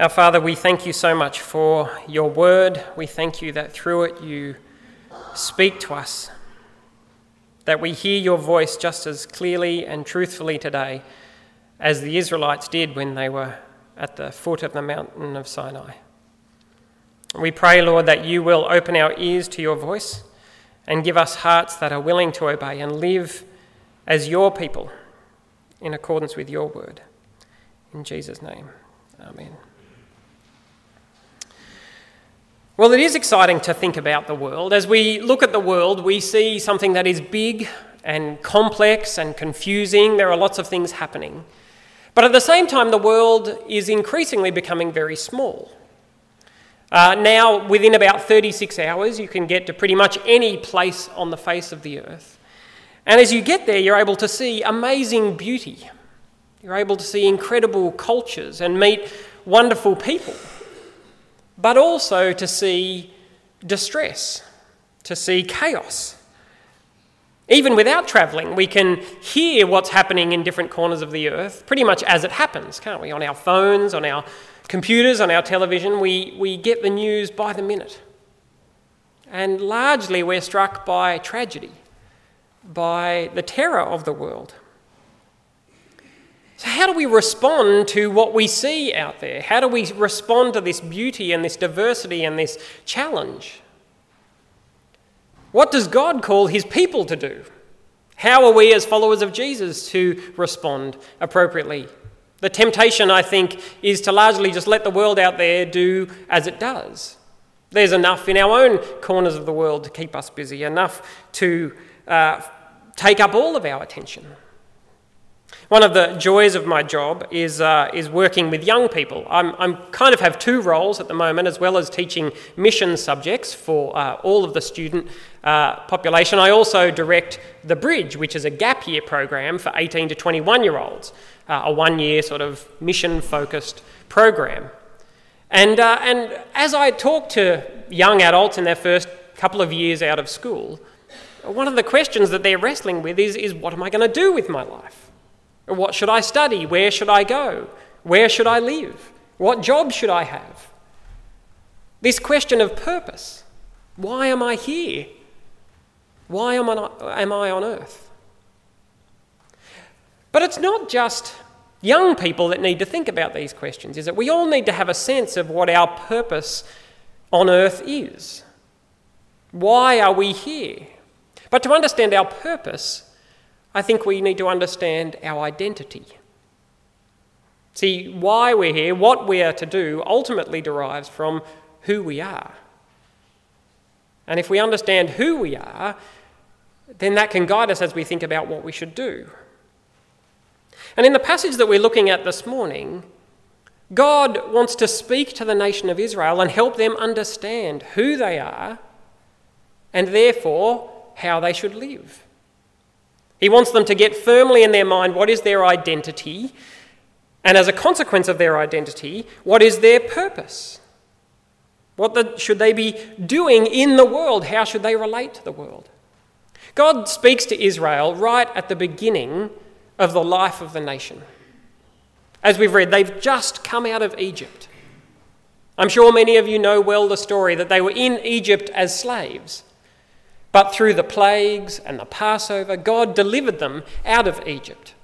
Our Father, we thank you so much for your word. We thank you that through it you speak to us, that we hear your voice just as clearly and truthfully today as the Israelites did when they were at the foot of the mountain of Sinai. We pray, Lord, that you will open our ears to your voice and give us hearts that are willing to obey and live as your people in accordance with your word. In Jesus' name, amen. Well, it is exciting to think about the world. As we look at the world, we see something that is big and complex and confusing. There are lots of things happening. But at the same time, the world is increasingly becoming very small. Uh, now, within about 36 hours, you can get to pretty much any place on the face of the earth. And as you get there, you're able to see amazing beauty. You're able to see incredible cultures and meet wonderful people, but also to see distress, to see chaos. Even without travelling, we can hear what's happening in different corners of the earth pretty much as it happens, can't we? On our phones, on our computers, on our television, we, we get the news by the minute. And largely we're struck by tragedy, by the terror of the world. So, how do we respond to what we see out there? How do we respond to this beauty and this diversity and this challenge? What does God call his people to do? How are we, as followers of Jesus, to respond appropriately? The temptation, I think, is to largely just let the world out there do as it does. There's enough in our own corners of the world to keep us busy, enough to uh, take up all of our attention. One of the joys of my job is, uh, is working with young people. I'm, I'm, kind of have two roles at the moment, as well as teaching mission subjects for uh, all of the student uh, population. I also direct The Bridge, which is a gap year program for 18 to 21 year olds, uh, a one year sort of mission focused program. And, uh, and as I talk to young adults in their first couple of years out of school, one of the questions that they're wrestling with is, is what am I going to do with my life? What should I study? Where should I go? Where should I live? What job should I have? This question of purpose why am I here? Why am I, am I on earth? But it's not just young people that need to think about these questions, is it? We all need to have a sense of what our purpose on earth is. Why are we here? But to understand our purpose, I think we need to understand our identity. See, why we're here, what we are to do, ultimately derives from who we are. And if we understand who we are, then that can guide us as we think about what we should do. And in the passage that we're looking at this morning, God wants to speak to the nation of Israel and help them understand who they are and therefore how they should live. He wants them to get firmly in their mind what is their identity, and as a consequence of their identity, what is their purpose? What the, should they be doing in the world? How should they relate to the world? God speaks to Israel right at the beginning of the life of the nation. As we've read, they've just come out of Egypt. I'm sure many of you know well the story that they were in Egypt as slaves. But through the plagues and the Passover, God delivered them out of Egypt.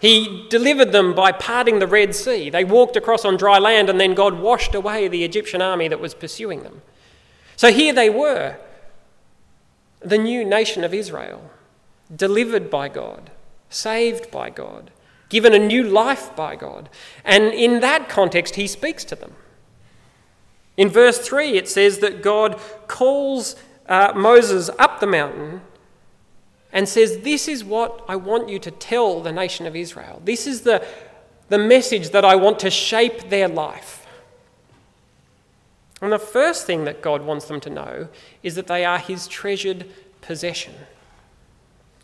He delivered them by parting the Red Sea. They walked across on dry land, and then God washed away the Egyptian army that was pursuing them. So here they were, the new nation of Israel, delivered by God, saved by God, given a new life by God. And in that context, He speaks to them. In verse 3, it says that God calls uh, Moses up the mountain and says, This is what I want you to tell the nation of Israel. This is the, the message that I want to shape their life. And the first thing that God wants them to know is that they are his treasured possession.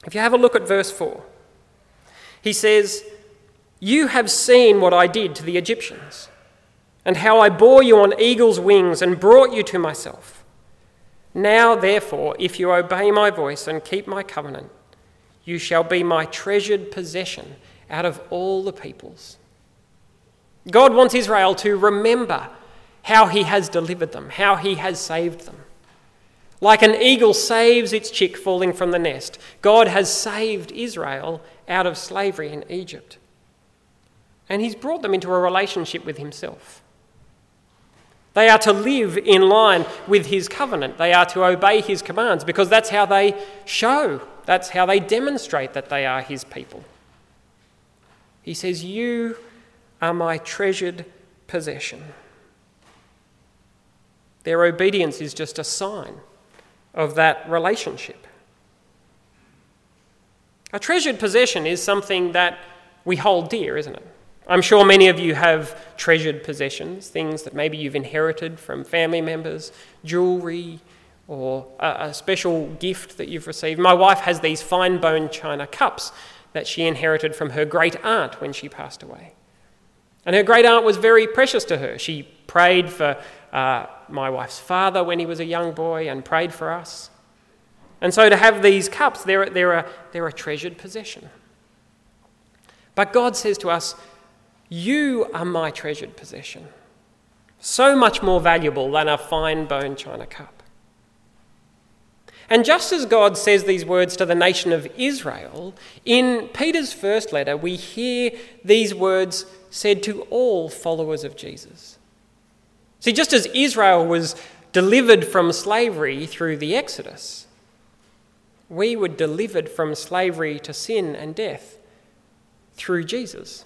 If you have a look at verse 4, he says, You have seen what I did to the Egyptians, and how I bore you on eagle's wings and brought you to myself. Now, therefore, if you obey my voice and keep my covenant, you shall be my treasured possession out of all the peoples. God wants Israel to remember how he has delivered them, how he has saved them. Like an eagle saves its chick falling from the nest, God has saved Israel out of slavery in Egypt. And he's brought them into a relationship with himself. They are to live in line with his covenant. They are to obey his commands because that's how they show, that's how they demonstrate that they are his people. He says, You are my treasured possession. Their obedience is just a sign of that relationship. A treasured possession is something that we hold dear, isn't it? I'm sure many of you have treasured possessions, things that maybe you've inherited from family members, jewellery, or a, a, special gift that you've received. My wife has these fine bone china cups that she inherited from her great aunt when she passed away. And her great aunt was very precious to her. She prayed for uh, my wife's father when he was a young boy and prayed for us. And so to have these cups, they're, they're, a, they're a treasured possession. But God says to us, You are my treasured possession, so much more valuable than a fine bone china cup. And just as God says these words to the nation of Israel, in Peter's first letter, we hear these words said to all followers of Jesus. See, just as Israel was delivered from slavery through the Exodus, we were delivered from slavery to sin and death through Jesus.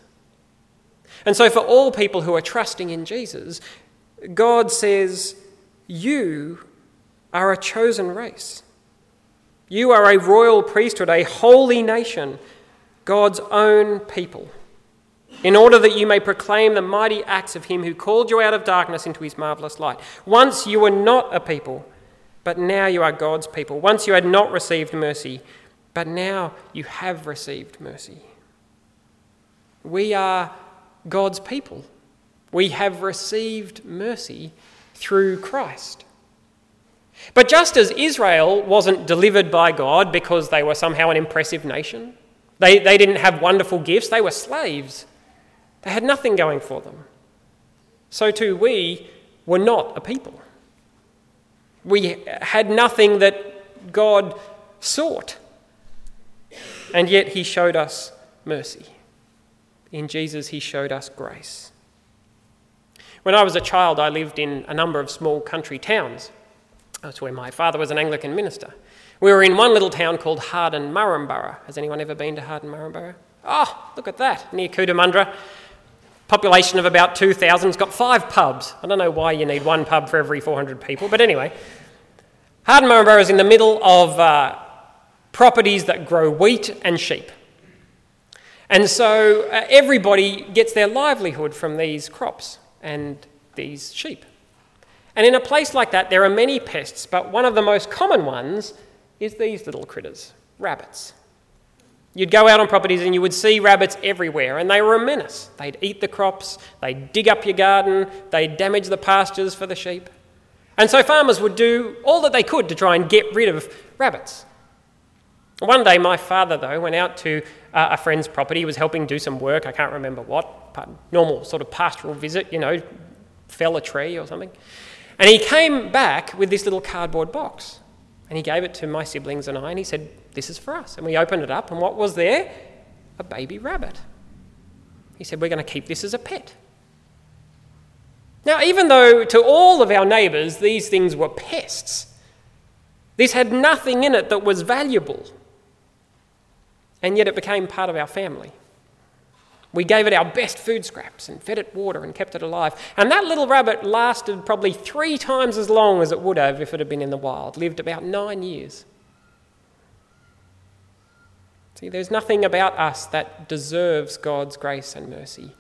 And so, for all people who are trusting in Jesus, God says, You are a chosen race. You are a royal priesthood, a holy nation, God's own people in order that you may proclaim the mighty acts of him who called you out of darkness into his marvelous light. Once you were not a people, but now you are God's people. Once you had not received mercy, but now you have received mercy. We are God's people. We have received mercy through Christ. But just as Israel wasn't delivered by God because they were somehow an impressive nation, they, they didn't have wonderful gifts, they were slaves. They had nothing going for them. So too, we were not a people. We had nothing that God sought. And yet, He showed us mercy. In Jesus, He showed us grace. When I was a child, I lived in a number of small country towns. That's where my father was an Anglican minister. We were in one little town called Harden Murrumburrah. Has anyone ever been to Harden Murrumburrah? Oh, look at that, near Cootamundra population of about 2,000. It's got five pubs. I don't know why you need one pub for every 400 people, but anyway. Harden Murrumburrah is in the middle of uh, properties that grow wheat and sheep. And so uh, everybody gets their livelihood from these crops and these sheep. And in a place like that, there are many pests, but one of the most common ones is these little critters rabbits. You'd go out on properties and you would see rabbits everywhere, and they were a menace. They'd eat the crops, they'd dig up your garden, they'd damage the pastures for the sheep. And so farmers would do all that they could to try and get rid of rabbits. One day, my father, though, went out to uh, a friend's property. Was helping do some work, I can't remember what, normal sort of pastoral visit, you know, fell a tree or something. And he came back with this little cardboard box. And he gave it to my siblings and I, and he said, This is for us. And we opened it up, and what was there? A baby rabbit. He said, We're going to keep this as a pet. Now, even though to all of our neighbours these things were pests, this had nothing in it that was valuable. And yet it became part of our family. We gave it our best food scraps and fed it water and kept it alive. And that little rabbit lasted probably three times as long as it would have if it had been in the wild, lived about nine years. See, there's nothing about us that deserves God's grace and mercy.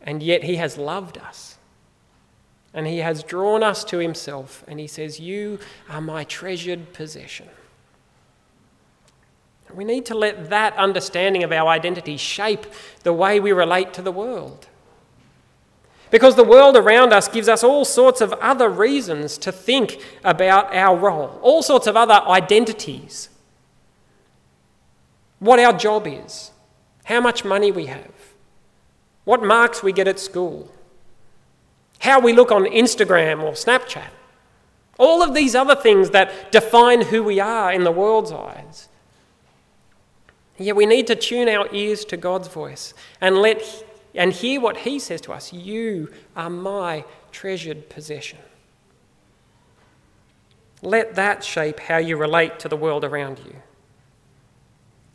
And yet He has loved us. And He has drawn us to Himself. And He says, You are my treasured possession. We need to let that understanding of our identity shape the way we relate to the world. Because the world around us gives us all sorts of other reasons to think about our role, all sorts of other identities. What our job is, how much money we have, what marks we get at school, how we look on Instagram or Snapchat, all of these other things that define who we are in the world's eyes. Yet we need to tune our ears to God's voice and let and hear what he says to us. You are my treasured possession. Let that shape how you relate to the world around you.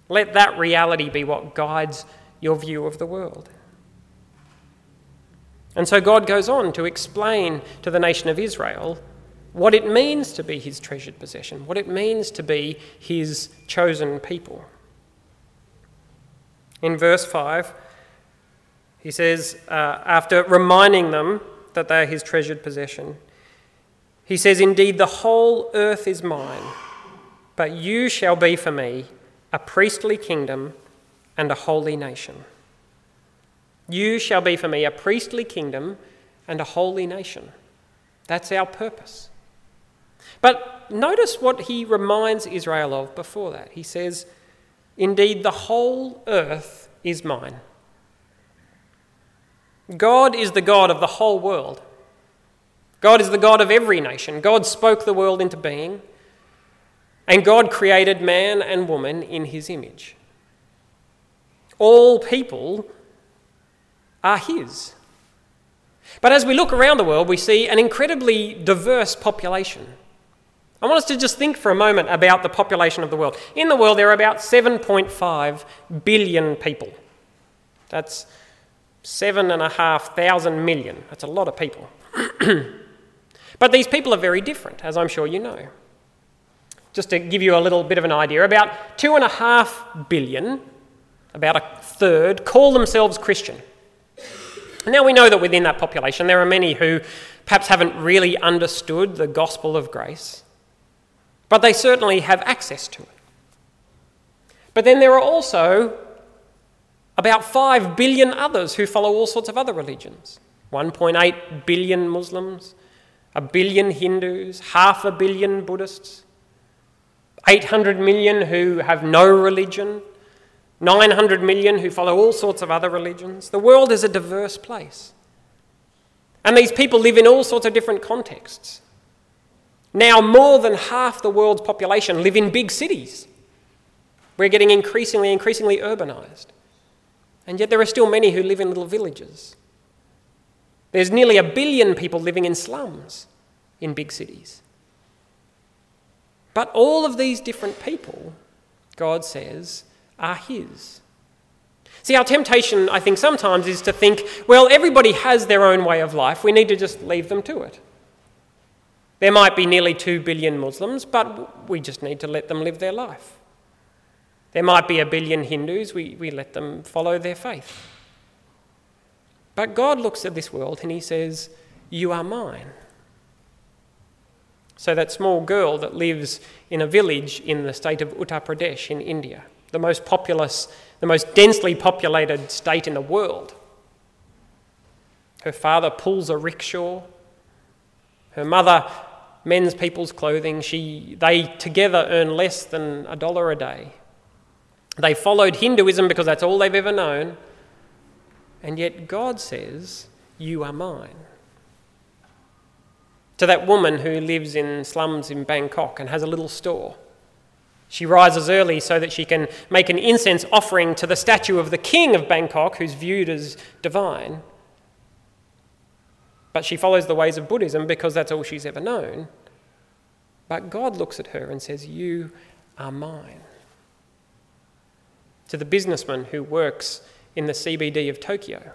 Let that reality be what guides your view of the world. And so God goes on to explain to the nation of Israel what it means to be his treasured possession, what it means to be his chosen people. In verse 5, he says, uh, after reminding them that they are his treasured possession, he says, Indeed, the whole earth is mine, but you shall be for me a priestly kingdom and a holy nation. You shall be for me a priestly kingdom and a holy nation. That's our purpose. But notice what he reminds Israel of before that. He says, Indeed, the whole earth is mine. God is the God of the whole world. God is the God of every nation. God spoke the world into being, and God created man and woman in his image. All people are his. But as we look around the world, we see an incredibly diverse population. I want us to just think for a moment about the population of the world. In the world, there are about 7.5 billion people. That's seven and a half thousand million. That's a lot of people. but these people are very different, as I'm sure you know. Just to give you a little bit of an idea, about two and a half billion, about a third, call themselves Christian. Now we know that within that population there are many who perhaps haven't really understood the gospel of grace but they certainly have access to it. But then there are also about 5 billion others who follow all sorts of other religions 1.8 billion Muslims, a billion Hindus, half a billion Buddhists, 800 million who have no religion, 900 million who follow all sorts of other religions. The world is a diverse place. And these people live in all sorts of different contexts. Now, more than half the world's population live in big cities. We're getting increasingly, increasingly urbanized. And yet, there are still many who live in little villages. There's nearly a billion people living in slums in big cities. But all of these different people, God says, are His. See, our temptation, I think, sometimes is to think, well, everybody has their own way of life. We need to just leave them to it. There might be nearly 2 billion Muslims, but we just need to let them live their life. There might be a billion Hindus, we, we let them follow their faith. But God looks at this world and He says, You are mine. So, that small girl that lives in a village in the state of Uttar Pradesh in India, the most populous, the most densely populated state in the world, her father pulls a rickshaw. Her mother mends people's clothing. She, they together earn less than a dollar a day. They followed Hinduism because that's all they've ever known. And yet God says, You are mine. To that woman who lives in slums in Bangkok and has a little store. She rises early so that she can make an incense offering to the statue of the king of Bangkok, who's viewed as divine. But she follows the ways of Buddhism because that's all she's ever known. But God looks at her and says, You are mine. To the businessman who works in the CBD of Tokyo,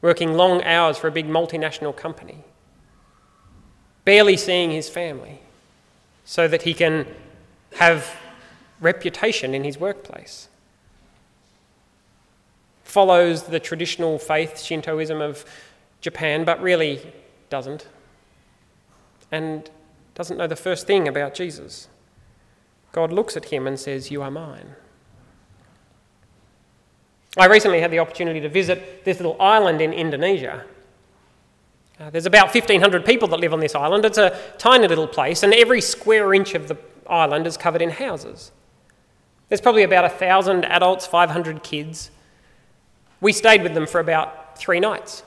working long hours for a big multinational company, barely seeing his family so that he can have reputation in his workplace. Follows the traditional faith, Shintoism of Japan, but really doesn't. And doesn't know the first thing about Jesus. God looks at him and says, You are mine. I recently had the opportunity to visit this little island in Indonesia. Uh, there's about 1,500 people that live on this island. It's a tiny little place, and every square inch of the island is covered in houses. There's probably about 1,000 adults, 500 kids. We stayed with them for about three nights.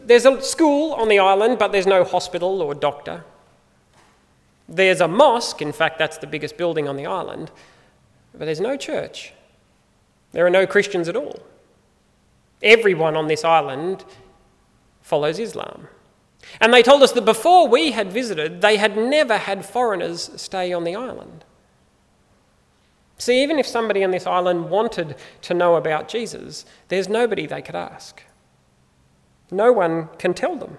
There's a school on the island, but there's no hospital or doctor. There's a mosque, in fact, that's the biggest building on the island, but there's no church. There are no Christians at all. Everyone on this island follows Islam. And they told us that before we had visited, they had never had foreigners stay on the island. See, even if somebody on this island wanted to know about Jesus, there's nobody they could ask. No one can tell them.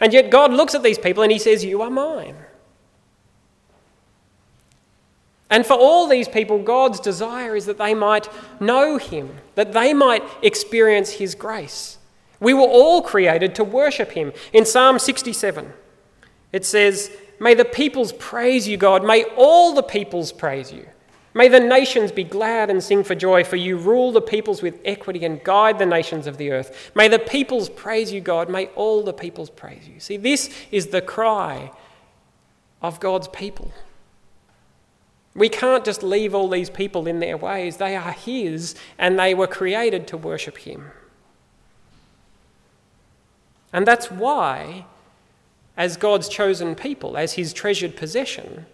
And yet God looks at these people and he says, You are mine. And for all these people, God's desire is that they might know him, that they might experience his grace. We were all created to worship him. In Psalm 67, it says, May the peoples praise you, God. May all the peoples praise you. May the nations be glad and sing for joy, for you rule the peoples with equity and guide the nations of the earth. May the peoples praise you, God. May all the peoples praise you. See, this is the cry of God's people. We can't just leave all these people in their ways. They are His and they were created to worship Him. And that's why, as God's chosen people, as His treasured possession,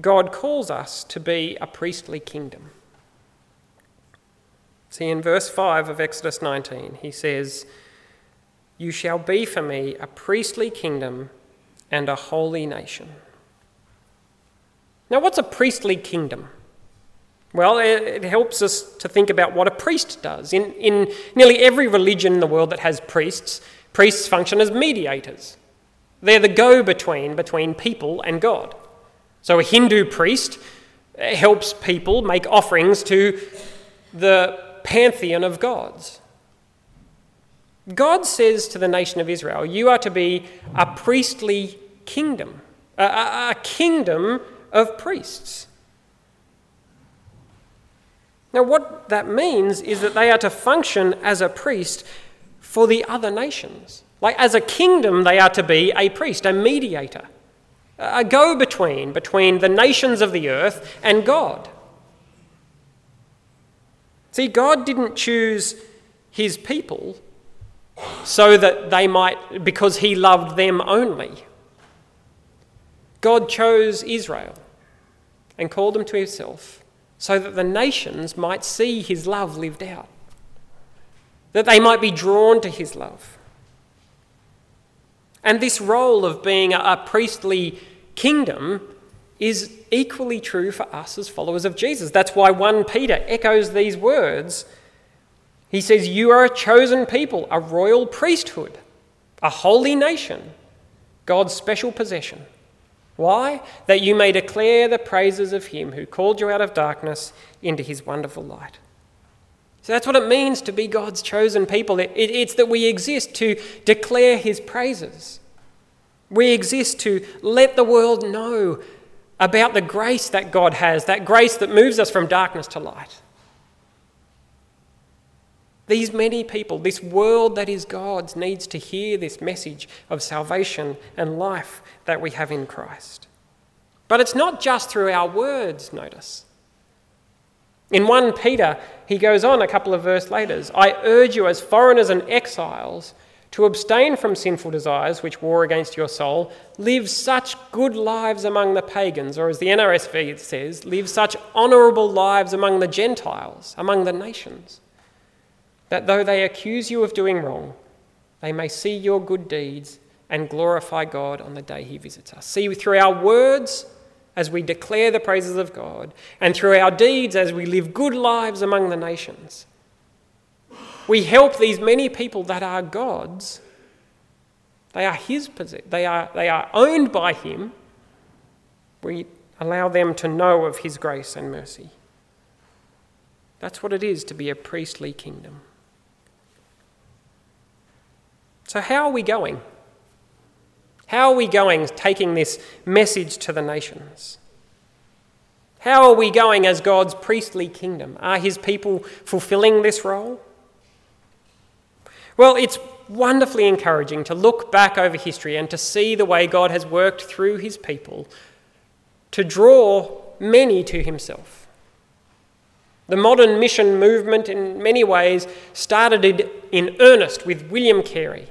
God calls us to be a priestly kingdom. See, in verse 5 of Exodus 19, he says, You shall be for me a priestly kingdom and a holy nation. Now, what's a priestly kingdom? Well, it helps us to think about what a priest does. In, in nearly every religion in the world that has priests, priests function as mediators. They're the go between between people and God. So a Hindu priest eh, helps people make offerings to the pantheon of gods. God says to the nation of Israel, You are to be a priestly kingdom, a, a, a kingdom of priests. Now, what that means is that they are to function as a priest for the other nations. Like, as a kingdom, they are to be a priest, a mediator a go between between the nations of the earth and God. See, God didn't choose his people so that they might, because he loved them only. God chose Israel and called them to himself so that the nations might see his love lived out, that they might be drawn to his love. And this role of being a, priestly kingdom is equally true for us as followers of Jesus. That's why 1 Peter echoes these words. He says, You are a chosen people, a royal priesthood, a holy nation, God's special possession. Why? That you may declare the praises of him who called you out of darkness into his wonderful light. So that's what it means to be God's chosen people. It, it, it's that we exist to declare His praises. We exist to let the world know about the grace that God has, that grace that moves us from darkness to light. These many people, this world that is God's, needs to hear this message of salvation and life that we have in Christ. But it's not just through our words, notice. In 1 Peter, he goes on a couple of verses later I urge you as foreigners and exiles to abstain from sinful desires which war against your soul, live such good lives among the pagans, or as the NRSV says, live such honourable lives among the Gentiles, among the nations, that though they accuse you of doing wrong, they may see your good deeds and glorify God on the day he visits us. See, through our words, as we declare the praises of God, and through our deeds as we live good lives among the nations. We help these many people that are God's. They are His possession. They are, they are owned by Him. We allow them to know of His grace and mercy. That's what it is to be a priestly kingdom. So, how are we going? How are we going taking this message to the nations? How are we going as God's priestly kingdom? Are his people fulfilling this role? Well, it's wonderfully encouraging to look back over history and to see the way God has worked through his people to draw many to himself. The modern mission movement, in many ways, started in earnest with William Carey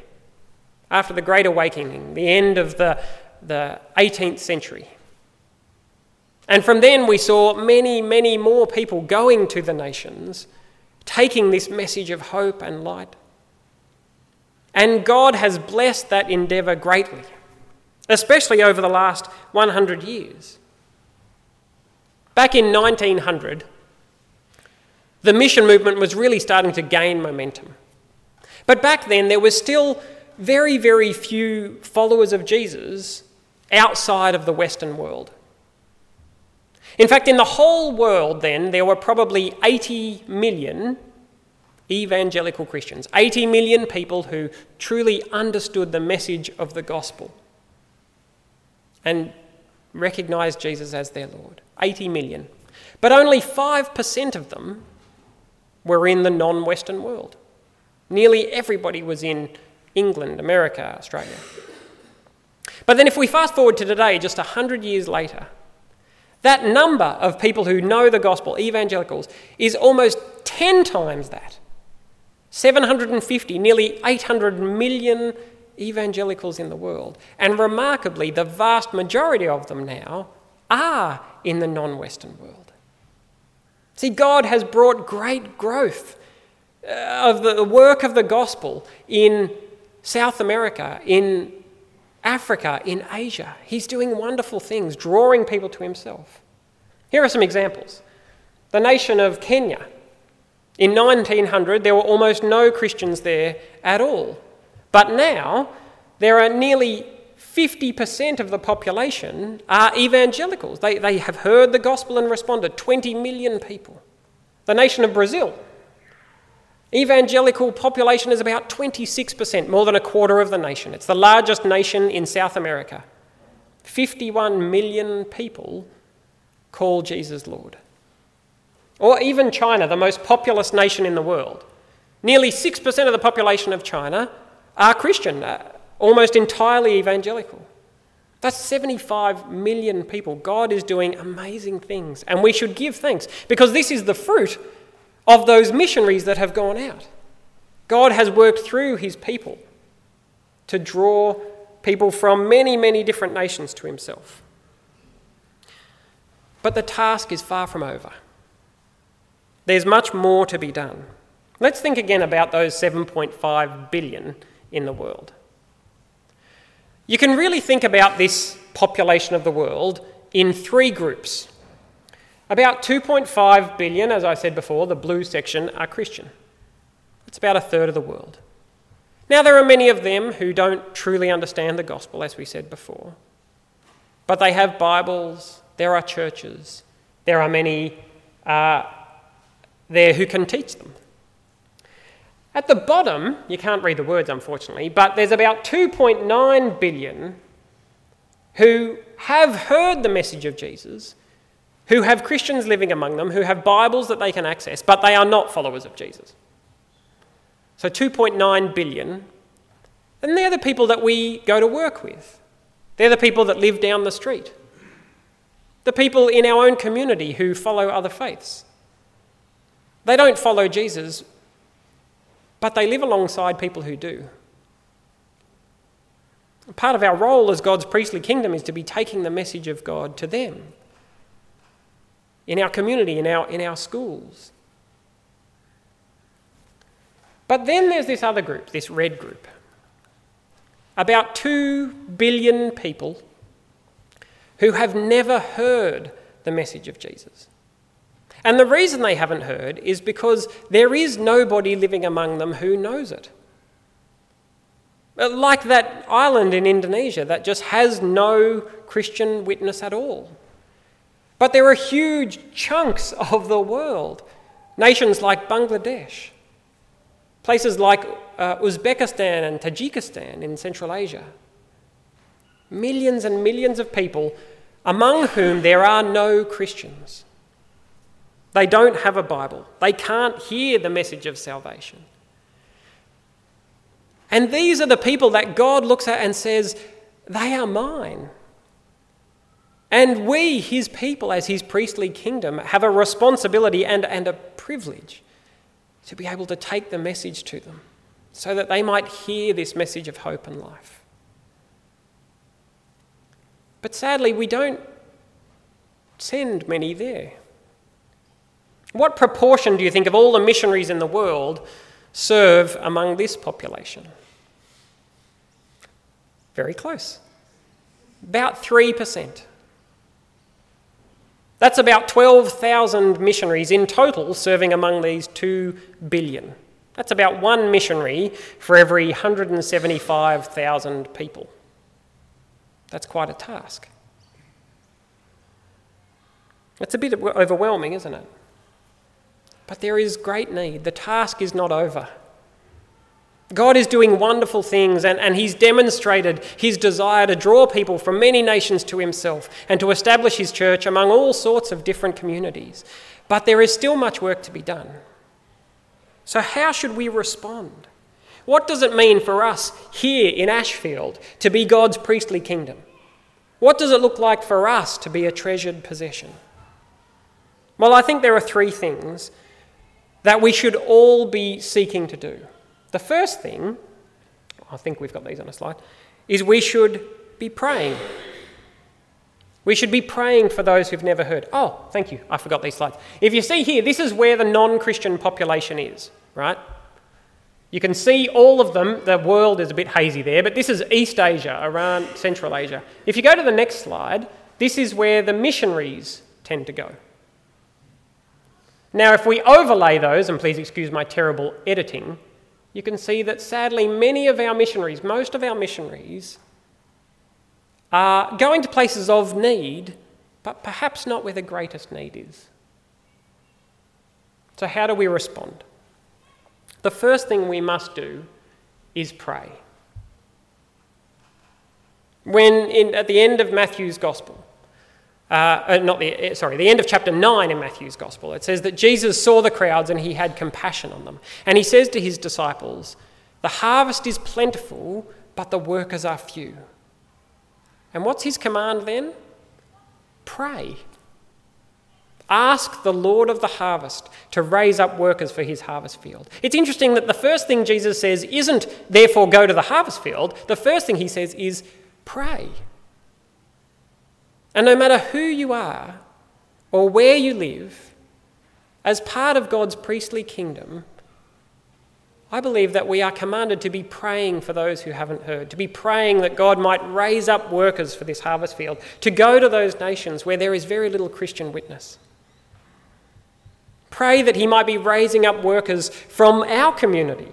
after the Great Awakening, the end of the, the 18th century. And from then, we saw many, many more people going to the nations, taking this message of hope and light. And God has blessed that endeavour greatly, especially over the last 100 years. Back in 1900, the mission movement was really starting to gain momentum. But back then, there was still very, very few followers of Jesus outside of the Western world. In fact, in the whole world, then, there were probably 80 million evangelical Christians, 80 million people who truly understood the message of the gospel and recognized Jesus as their Lord. 80 million. But only 5% of them were in the non Western world. Nearly everybody was in England, America, Australia. But then, if we fast forward to today, just 100 years later, that number of people who know the gospel, evangelicals, is almost 10 times that. 750, nearly 800 million evangelicals in the world. And remarkably, the vast majority of them now are in the non Western world. See, God has brought great growth uh, of the work of the gospel in South America, in Africa, in Asia. He's doing wonderful things, drawing people to himself. Here are some examples. The nation of Kenya. In 1900, there were almost no Christians there at all. But now, there are nearly 50% of the population are evangelicals. They, they have heard the gospel and responded. 20 million people. The nation of Brazil. Evangelical population is about 26%, more than a quarter of the nation. It's the largest nation in South America. 51 million people call Jesus Lord. Or even China, the most populous nation in the world. Nearly 6% of the population of China are Christian, uh, almost entirely evangelical. That's 75 million people. God is doing amazing things, and we should give thanks because this is the fruit of those missionaries that have gone out. God has worked through his people to draw people from many, many different nations to himself. But the task is far from over. There's much more to be done. Let's think again about those 7.5 billion in the world. You can really think about this population of the world in three groups. About 2.5 billion, as I said before, the blue section, are Christian. It's about a third of the world. Now, there are many of them who don't truly understand the gospel, as we said before, but they have Bibles, there are churches, there are many uh, there who can teach them. At the bottom, you can't read the words unfortunately, but there's about 2.9 billion who have heard the message of Jesus, who have Christians living among them, who have Bibles that they can access, but they are not followers of Jesus. So 2.9 billion. And they're the people that we go to work with. They're the people that live down the street. The people in our own community who follow other faiths. They don't follow Jesus, but they live alongside people who do. Part of our role as God's priestly kingdom is to be taking the message of God to them in our community, in our, in our schools. But then there's this other group, this red group. About 2 billion people who have never heard the message of Jesus. And the reason they haven't heard is because there is nobody living among them who knows it. Like that island in Indonesia that just has no Christian witness at all. But there are huge chunks of the world, nations like Bangladesh, places like uh, Uzbekistan and Tajikistan in Central Asia. Millions and millions of people, among whom there are no Christians. They don't have a Bible. They can't hear the message of salvation. And these are the people that God looks at and says, They are mine. And we, his people, as his priestly kingdom, have a responsibility and, and a privilege to be able to take the message to them so that they might hear this message of hope and life. But sadly, we don't send many there. What proportion do you think of all the missionaries in the world serve among this population? Very close. About 3%. That's about 12,000 missionaries in total serving among these 2 billion. That's about one missionary for every 175,000 people. That's quite a task. It's a bit overwhelming, isn't it? But there is great need. The task is not over. God is doing wonderful things, and, and He's demonstrated His desire to draw people from many nations to Himself and to establish His church among all sorts of different communities. But there is still much work to be done. So, how should we respond? What does it mean for us here in Ashfield to be God's priestly kingdom? What does it look like for us to be a treasured possession? Well, I think there are three things that we should all be seeking to do. The first thing, I think we've got these on a slide, is we should be praying. We should be praying for those who've never heard. Oh, thank you. I forgot these slides. If you see here, this is where the non Christian population is, right? You can see all of them. The world is a bit hazy there, but this is East Asia, around Central Asia. If you go to the next slide, this is where the missionaries tend to go. Now, if we overlay those, and please excuse my terrible editing, you can see that sadly many of our missionaries, most of our missionaries, are going to places of need, but perhaps not where the greatest need is. So, how do we respond? The first thing we must do is pray. When in, at the end of Matthew's Gospel, uh, uh, not the, uh, sorry, the end of chapter 9 in Matthew's Gospel. It says that Jesus saw the crowds and he had compassion on them. And he says to his disciples, The harvest is plentiful, but the workers are few. And what's his command then? Pray. Ask the Lord of the harvest to raise up workers for his harvest field. It's interesting that the first thing Jesus says isn't, therefore, go to the harvest field. The first thing he says is, pray. And no matter who you are or where you live, as part of God's priestly kingdom, I believe that we are commanded to be praying for those who haven't heard, to be praying that God might raise up workers for this harvest field, to go to those nations where there is very little Christian witness. Pray that He might be raising up workers from our community,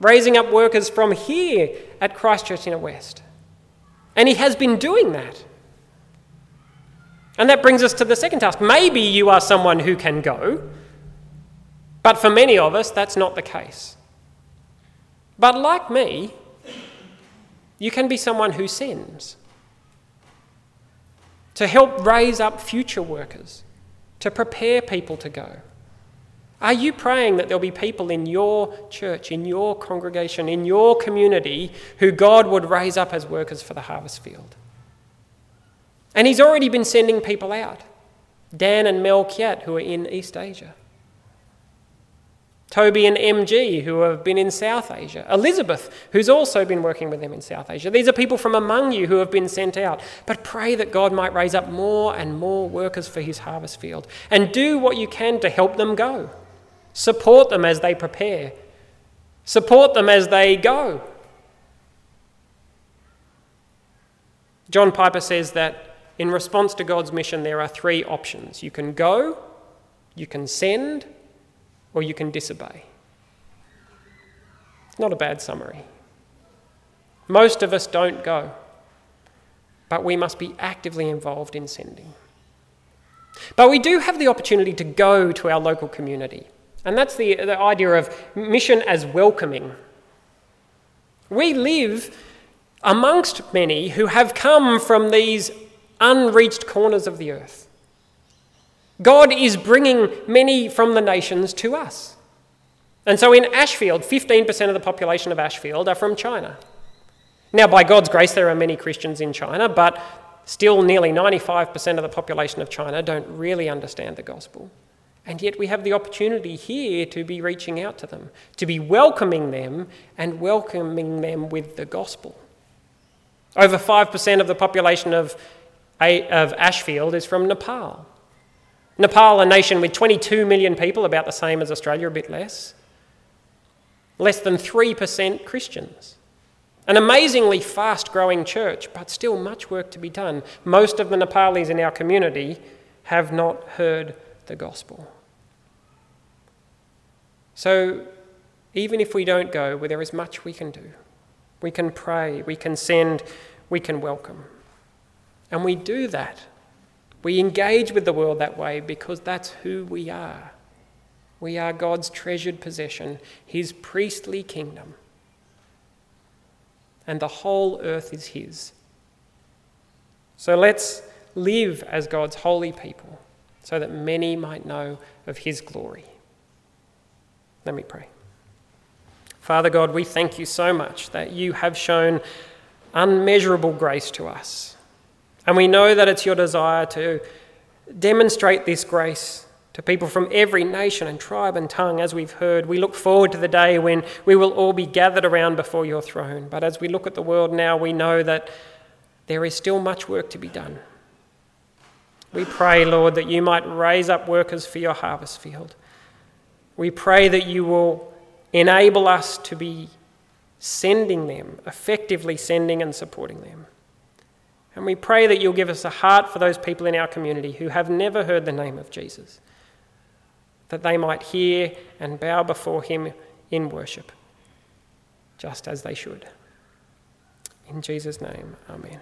raising up workers from here at Christchurch Inner West. And He has been doing that. And that brings us to the second task. Maybe you are someone who can go, but for many of us, that's not the case. But like me, you can be someone who sends to help raise up future workers, to prepare people to go. Are you praying that there'll be people in your church, in your congregation, in your community who God would raise up as workers for the harvest field? And he's already been sending people out Dan and Mel Kiat, who are in East Asia. Toby and MG, who have been in South Asia. Elizabeth, who's also been working with them in South Asia. These are people from among you who have been sent out. But pray that God might raise up more and more workers for his harvest field. And do what you can to help them go. Support them as they prepare, support them as they go. John Piper says that in response to God's mission, there are three options you can go, you can send, or you can disobey. Not a bad summary. Most of us don't go, but we must be actively involved in sending. But we do have the opportunity to go to our local community, and that's the, the idea of mission as welcoming. We live amongst many who have come from these unreached corners of the earth. God is bringing many from the nations to us. And so in Ashfield, 15% of the population of Ashfield are from China. Now, by God's grace, there are many Christians in China, but Still, nearly 95% of the population of China don't really understand the gospel. And yet, we have the opportunity here to be reaching out to them, to be welcoming them and welcoming them with the gospel. Over 5% of the population of, of Ashfield is from Nepal. Nepal, a nation with 22 million people, about the same as Australia, a bit less. Less than 3% Christians. An amazingly fast growing church, but still much work to be done. Most of the Nepalis in our community have not heard the gospel. So, even if we don't go, well, there is much we can do. We can pray, we can send, we can welcome. And we do that. We engage with the world that way because that's who we are. We are God's treasured possession, His priestly kingdom. And the whole earth is His. So let's live as God's holy people so that many might know of His glory. Let me pray. Father God, we thank you so much that you have shown unmeasurable grace to us. And we know that it's your desire to demonstrate this grace to people from every nation and tribe and tongue, as we've heard. We look forward to the day when we will all be gathered around before your throne. But as we look at the world now, we know that there is still much work to be done. We pray, Lord, that you might raise up workers for your harvest field we pray that you will enable us to be sending them, effectively sending and supporting them. And we pray that you'll give us a heart for those people in our community who have never heard the name of Jesus, that they might hear and bow before him in worship, just as they should. In Jesus' name, amen.